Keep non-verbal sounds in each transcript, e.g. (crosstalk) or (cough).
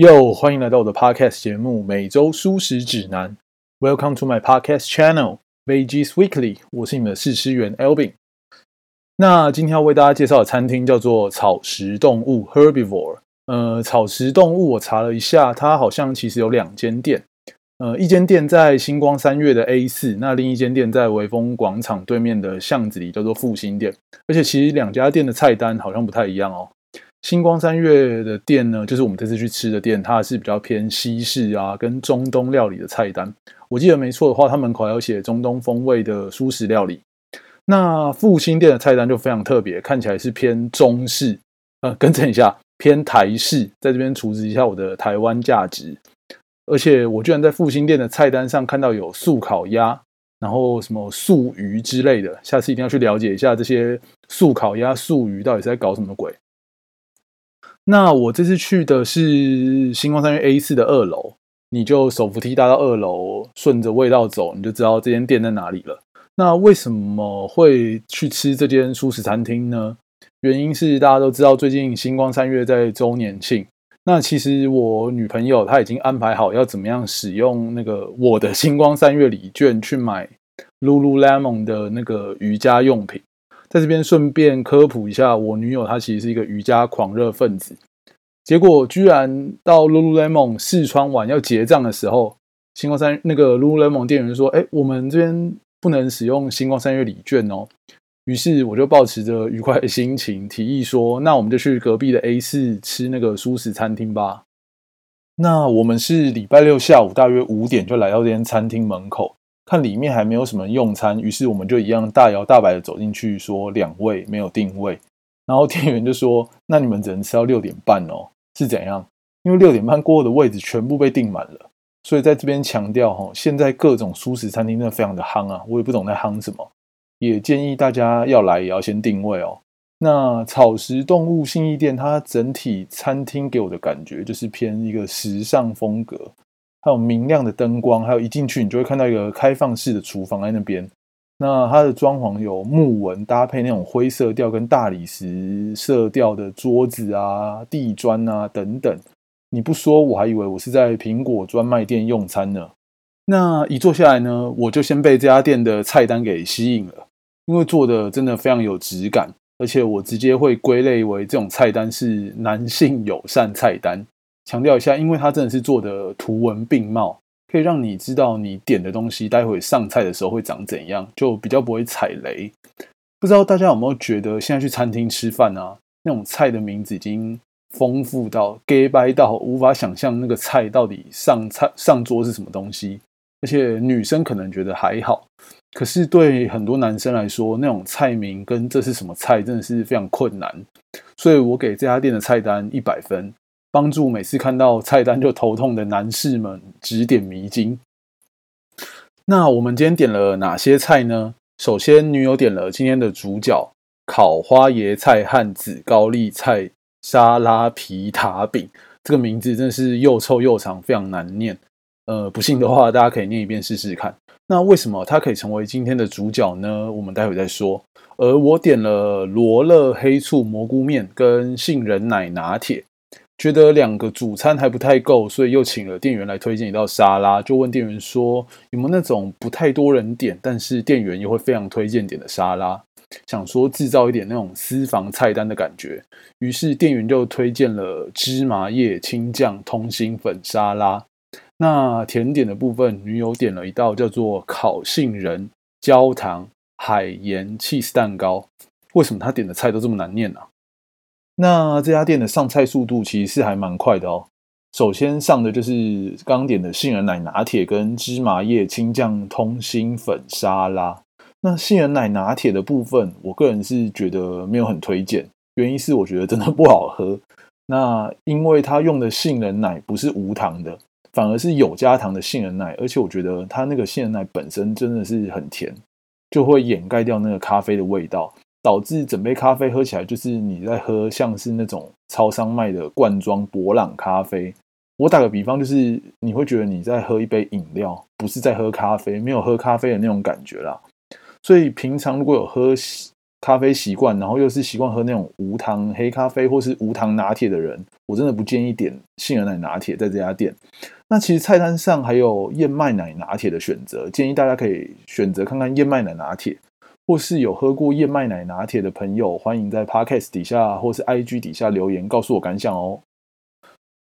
又欢迎来到我的 podcast 节目《每周舒适指南》。Welcome to my podcast channel Veggies Weekly。我是你们的试吃员 Elvin。那今天要为大家介绍的餐厅叫做草食动物 Herbivore。呃，草食动物我查了一下，它好像其实有两间店。呃，一间店在星光三月的 A 四，那另一间店在微风广场对面的巷子里，叫做复兴店。而且其实两家店的菜单好像不太一样哦。星光三月的店呢，就是我们这次去吃的店，它是比较偏西式啊，跟中东料理的菜单。我记得没错的话，它门口还有写中东风味的素食料理。那复兴店的菜单就非常特别，看起来是偏中式，呃，更正一下，偏台式。在这边处置一下我的台湾价值。而且我居然在复兴店的菜单上看到有素烤鸭，然后什么素鱼之类的。下次一定要去了解一下这些素烤鸭、素鱼到底是在搞什么鬼。那我这次去的是星光三月 A 四的二楼，你就手扶梯搭到二楼，顺着味道走，你就知道这间店在哪里了。那为什么会去吃这间素食餐厅呢？原因是大家都知道，最近星光三月在周年庆。那其实我女朋友她已经安排好要怎么样使用那个我的星光三月礼券去买 Lululemon 的那个瑜伽用品。在这边顺便科普一下，我女友她其实是一个瑜伽狂热分子。结果居然到 Lululemon 试穿完要结账的时候，星光三那个 Lululemon 店员说：“哎，我们这边不能使用星光三月礼券哦。”于是我就保持着愉快的心情，提议说：“那我们就去隔壁的 A 四吃那个舒适餐厅吧。”那我们是礼拜六下午大约五点就来到这间餐厅门口。看里面还没有什么用餐，于是我们就一样大摇大摆的走进去，说两位没有定位。然后店员就说：“那你们只能吃到六点半哦，是怎样？因为六点半过后的位置全部被订满了。所以在这边强调哈，现在各种素食餐厅真的非常的夯啊，我也不懂在夯什么，也建议大家要来也要先定位哦。那草食动物信义店，它整体餐厅给我的感觉就是偏一个时尚风格。”还有明亮的灯光，还有一进去你就会看到一个开放式的厨房在那边。那它的装潢有木纹搭配那种灰色调跟大理石色调的桌子啊、地砖啊等等。你不说我还以为我是在苹果专卖店用餐呢。那一坐下来呢，我就先被这家店的菜单给吸引了，因为做的真的非常有质感，而且我直接会归类为这种菜单是男性友善菜单。强调一下，因为它真的是做的图文并茂，可以让你知道你点的东西待会上菜的时候会长怎样，就比较不会踩雷。不知道大家有没有觉得，现在去餐厅吃饭啊，那种菜的名字已经丰富到 gay 掰到无法想象那个菜到底上菜上桌是什么东西。而且女生可能觉得还好，可是对很多男生来说，那种菜名跟这是什么菜真的是非常困难。所以我给这家店的菜单一百分。帮助每次看到菜单就头痛的男士们指点迷津。那我们今天点了哪些菜呢？首先，女友点了今天的主角——烤花椰菜和紫高丽菜沙拉皮塔饼。这个名字真是又臭又长，非常难念。呃，不信的话，大家可以念一遍试试看。那为什么它可以成为今天的主角呢？我们待会再说。而我点了罗勒黑醋蘑菇面跟杏仁奶拿铁。觉得两个主餐还不太够，所以又请了店员来推荐一道沙拉。就问店员说有没有那种不太多人点，但是店员又会非常推荐点的沙拉，想说制造一点那种私房菜单的感觉。于是店员就推荐了芝麻叶青酱通心粉沙拉。那甜点的部分，女友点了一道叫做烤杏仁焦糖海盐 cheese 蛋糕。为什么他点的菜都这么难念呢？那这家店的上菜速度其实是还蛮快的哦。首先上的就是刚点的杏仁奶拿铁跟芝麻叶青酱通心粉沙拉。那杏仁奶拿铁的部分，我个人是觉得没有很推荐，原因是我觉得真的不好喝。那因为它用的杏仁奶不是无糖的，反而是有加糖的杏仁奶，而且我觉得它那个杏仁奶本身真的是很甜，就会掩盖掉那个咖啡的味道。导致整杯咖啡喝起来就是你在喝像是那种超商卖的罐装博朗咖啡。我打个比方，就是你会觉得你在喝一杯饮料，不是在喝咖啡，没有喝咖啡的那种感觉啦。所以平常如果有喝咖啡习惯，然后又是习惯喝那种无糖黑咖啡或是无糖拿铁的人，我真的不建议点杏仁奶拿铁在这家店。那其实菜单上还有燕麦奶拿铁的选择，建议大家可以选择看看燕麦奶拿铁，或是有喝过燕麦奶拿铁的朋友，欢迎在 Podcast 底下或是 IG 底下留言告诉我感想哦。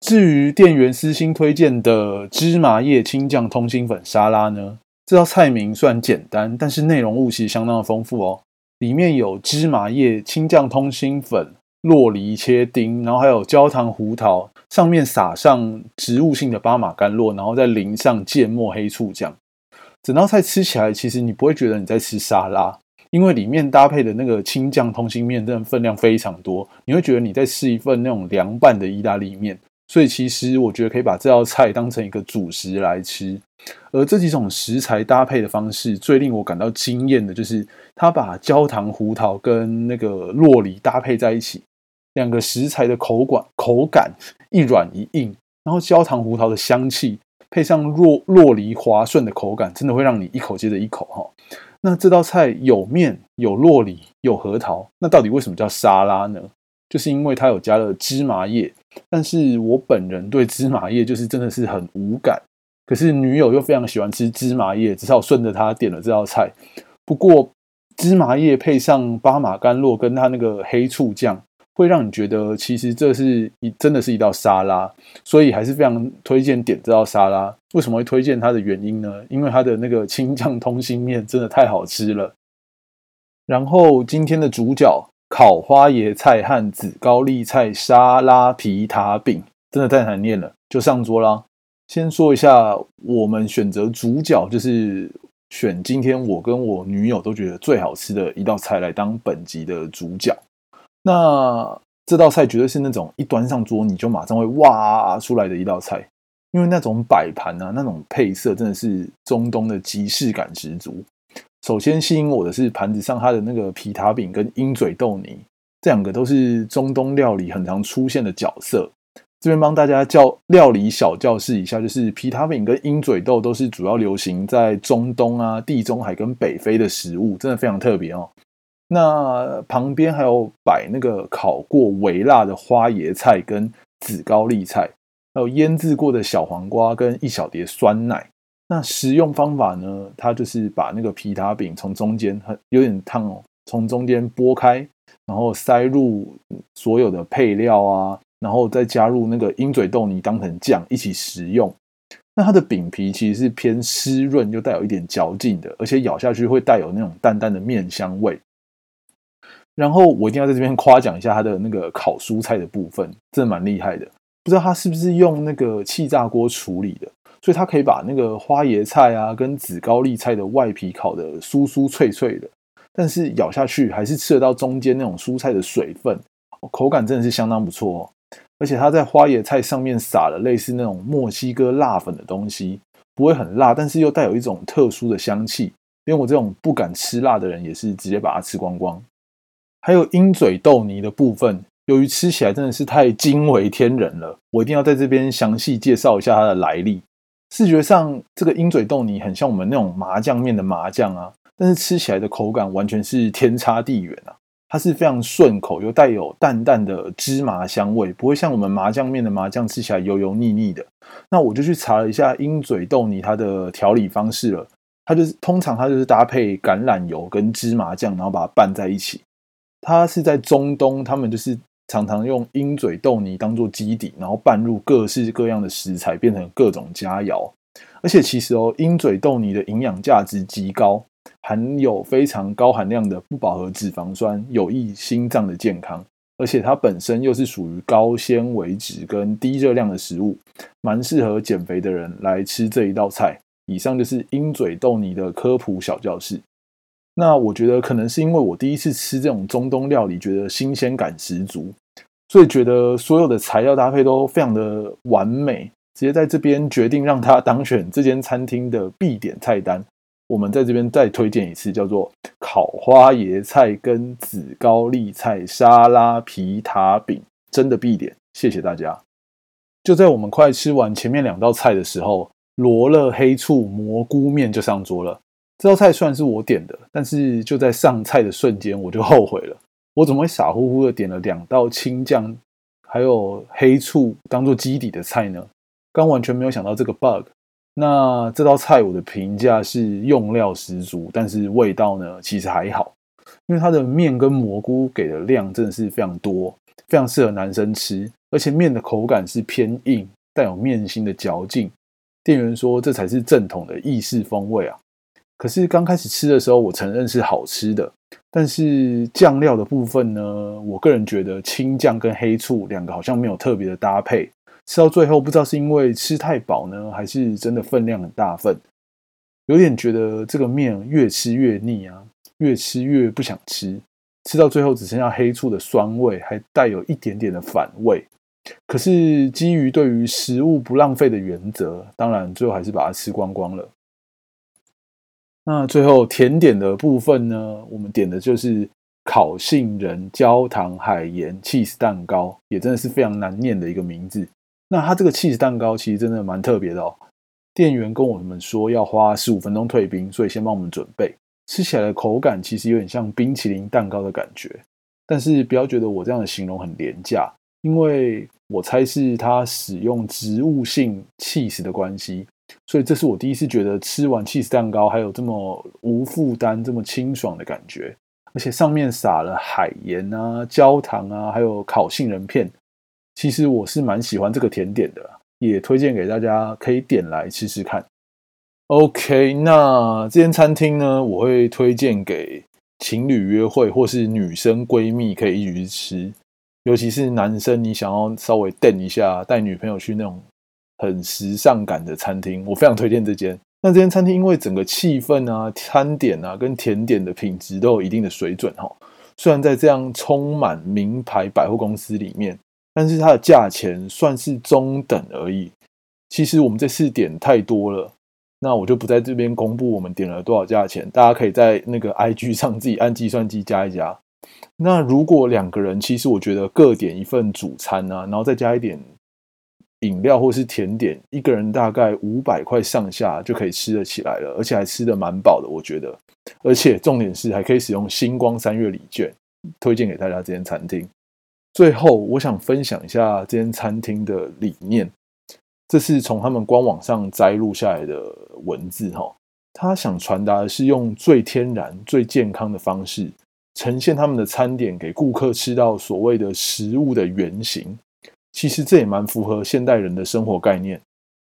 至于店员私心推荐的芝麻叶青酱通心粉沙拉呢？这道菜名虽然简单，但是内容物其实相当的丰富哦。里面有芝麻叶、青酱通心粉、洛梨切丁，然后还有焦糖胡桃，上面撒上植物性的巴马干酪，然后再淋上芥末黑醋酱。整道菜吃起来，其实你不会觉得你在吃沙拉，因为里面搭配的那个青酱通心面，真的分量非常多，你会觉得你在吃一份那种凉拌的意大利面。所以其实我觉得可以把这道菜当成一个主食来吃，而这几种食材搭配的方式最令我感到惊艳的就是，他把焦糖胡桃跟那个洛梨搭配在一起，两个食材的口感口感一软一硬，然后焦糖胡桃的香气配上洛洛梨滑顺的口感，真的会让你一口接着一口哈。那这道菜有面有洛梨有核桃，那到底为什么叫沙拉呢？就是因为它有加了芝麻叶，但是我本人对芝麻叶就是真的是很无感。可是女友又非常喜欢吃芝麻叶，只好顺着她点了这道菜。不过芝麻叶配上巴马干酪跟它那个黑醋酱，会让你觉得其实这是一真的是一道沙拉，所以还是非常推荐点这道沙拉。为什么会推荐它的原因呢？因为它的那个青酱通心面真的太好吃了。然后今天的主角。烤花椰菜和紫高丽菜沙拉皮塔饼真的太难念了，就上桌啦。先说一下，我们选择主角就是选今天我跟我女友都觉得最好吃的一道菜来当本集的主角。那这道菜绝对是那种一端上桌你就马上会哇出来的一道菜，因为那种摆盘啊，那种配色真的是中东的即视感十足。首先吸引我的是盘子上它的那个皮塔饼跟鹰嘴豆泥，这两个都是中东料理很常出现的角色。这边帮大家教料理小教室一下，就是皮塔饼跟鹰嘴豆都是主要流行在中东啊、地中海跟北非的食物，真的非常特别哦。那旁边还有摆那个烤过微辣的花椰菜跟紫高丽菜，还有腌制过的小黄瓜跟一小碟酸奶。那食用方法呢？它就是把那个皮塔饼从中间很有点烫哦，从中间剥开，然后塞入所有的配料啊，然后再加入那个鹰嘴豆泥当成酱一起食用。那它的饼皮其实是偏湿润又带有一点嚼劲的，而且咬下去会带有那种淡淡的面香味。然后我一定要在这边夸奖一下它的那个烤蔬菜的部分，真的蛮厉害的。不知道它是不是用那个气炸锅处理的？所以它可以把那个花椰菜啊跟紫高丽菜的外皮烤得酥酥脆脆的，但是咬下去还是吃得到中间那种蔬菜的水分，口感真的是相当不错哦。而且它在花椰菜上面撒了类似那种墨西哥辣粉的东西，不会很辣，但是又带有一种特殊的香气。因为我这种不敢吃辣的人，也是直接把它吃光光。还有鹰嘴豆泥的部分，由于吃起来真的是太惊为天人了，我一定要在这边详细介绍一下它的来历。视觉上，这个鹰嘴豆泥很像我们那种麻酱面的麻酱啊，但是吃起来的口感完全是天差地远啊！它是非常顺口，又带有淡淡的芝麻香味，不会像我们麻酱面的麻酱吃起来油油腻腻的。那我就去查了一下鹰嘴豆泥它的调理方式了，它就是通常它就是搭配橄榄油跟芝麻酱，然后把它拌在一起。它是在中东，他们就是。常常用鹰嘴豆泥当做基底，然后拌入各式各样的食材，变成各种佳肴。而且其实哦，鹰嘴豆泥的营养价值极高，含有非常高含量的不饱和脂肪酸，有益心脏的健康。而且它本身又是属于高纤维质跟低热量的食物，蛮适合减肥的人来吃这一道菜。以上就是鹰嘴豆泥的科普小教室。那我觉得可能是因为我第一次吃这种中东料理，觉得新鲜感十足。所以觉得所有的材料搭配都非常的完美，直接在这边决定让它当选这间餐厅的必点菜单。我们在这边再推荐一次，叫做烤花椰菜跟紫高丽菜沙拉皮塔饼，真的必点。谢谢大家。就在我们快吃完前面两道菜的时候，罗勒黑醋蘑菇面就上桌了。这道菜虽然是我点的，但是就在上菜的瞬间，我就后悔了。我怎么会傻乎乎的点了两道青酱，还有黑醋当做基底的菜呢？刚完全没有想到这个 bug。那这道菜我的评价是用料十足，但是味道呢其实还好，因为它的面跟蘑菇给的量真的是非常多，非常适合男生吃，而且面的口感是偏硬，带有面心的嚼劲。店员说这才是正统的意式风味啊。可是刚开始吃的时候，我承认是好吃的，但是酱料的部分呢，我个人觉得青酱跟黑醋两个好像没有特别的搭配。吃到最后，不知道是因为吃太饱呢，还是真的分量很大份，有点觉得这个面越吃越腻啊，越吃越不想吃。吃到最后只剩下黑醋的酸味，还带有一点点的反味。可是基于对于食物不浪费的原则，当然最后还是把它吃光光了。那最后甜点的部分呢，我们点的就是烤杏仁焦糖海盐 cheese 蛋糕，也真的是非常难念的一个名字。那它这个 cheese 蛋糕其实真的蛮特别的哦。店员跟我们说要花十五分钟退冰，所以先帮我们准备。吃起来的口感其实有点像冰淇淋蛋糕的感觉，但是不要觉得我这样的形容很廉价，因为我猜是它使用植物性 cheese 的关系，所以这是我第一次觉得吃完 cheese 蛋糕还有这么无负担、这么清爽的感觉，而且上面撒了海盐啊、焦糖啊，还有烤杏仁片。其实我是蛮喜欢这个甜点的，也推荐给大家可以点来吃吃看。OK，那这间餐厅呢，我会推荐给情侣约会或是女生闺蜜可以一起去吃，尤其是男生你想要稍微瞪一下，带女朋友去那种很时尚感的餐厅，我非常推荐这间。那这间餐厅因为整个气氛啊、餐点啊跟甜点的品质都有一定的水准哈，虽然在这样充满名牌百货公司里面。但是它的价钱算是中等而已。其实我们这次点太多了，那我就不在这边公布我们点了多少价钱，大家可以在那个 IG (laughs) 上自己按计算机加一加。那如果两个人，其实我觉得各点一份主餐啊，然后再加一点饮料或是甜点，一个人大概五百块上下就可以吃得起来了，而且还吃得蛮饱的，我觉得。而且重点是还可以使用星光三月礼券，推荐给大家这间餐厅。最后，我想分享一下这间餐厅的理念。这是从他们官网上摘录下来的文字哈。他想传达的是用最天然、最健康的方式呈现他们的餐点，给顾客吃到所谓的食物的原型。其实这也蛮符合现代人的生活概念。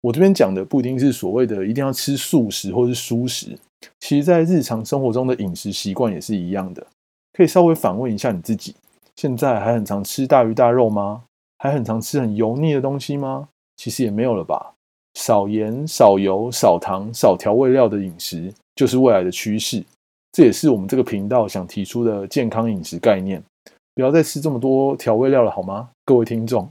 我这边讲的不一定是所谓的一定要吃素食或是蔬食，其实在日常生活中的饮食习惯也是一样的。可以稍微反问一下你自己。现在还很常吃大鱼大肉吗？还很常吃很油腻的东西吗？其实也没有了吧。少盐、少油、少糖、少调味料的饮食就是未来的趋势。这也是我们这个频道想提出的健康饮食概念。不要再吃这么多调味料了，好吗？各位听众，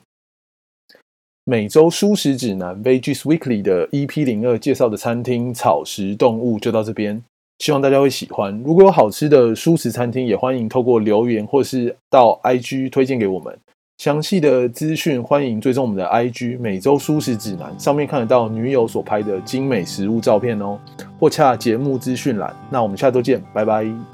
每周舒食指南 Veggies Weekly 的 EP 零二介绍的餐厅草食动物就到这边。希望大家会喜欢。如果有好吃的蔬食餐厅，也欢迎透过留言或是到 IG 推荐给我们。详细的资讯欢迎追踪我们的 IG 每周蔬食指南，上面看得到女友所拍的精美食物照片哦，或洽节目资讯栏。那我们下周见，拜拜。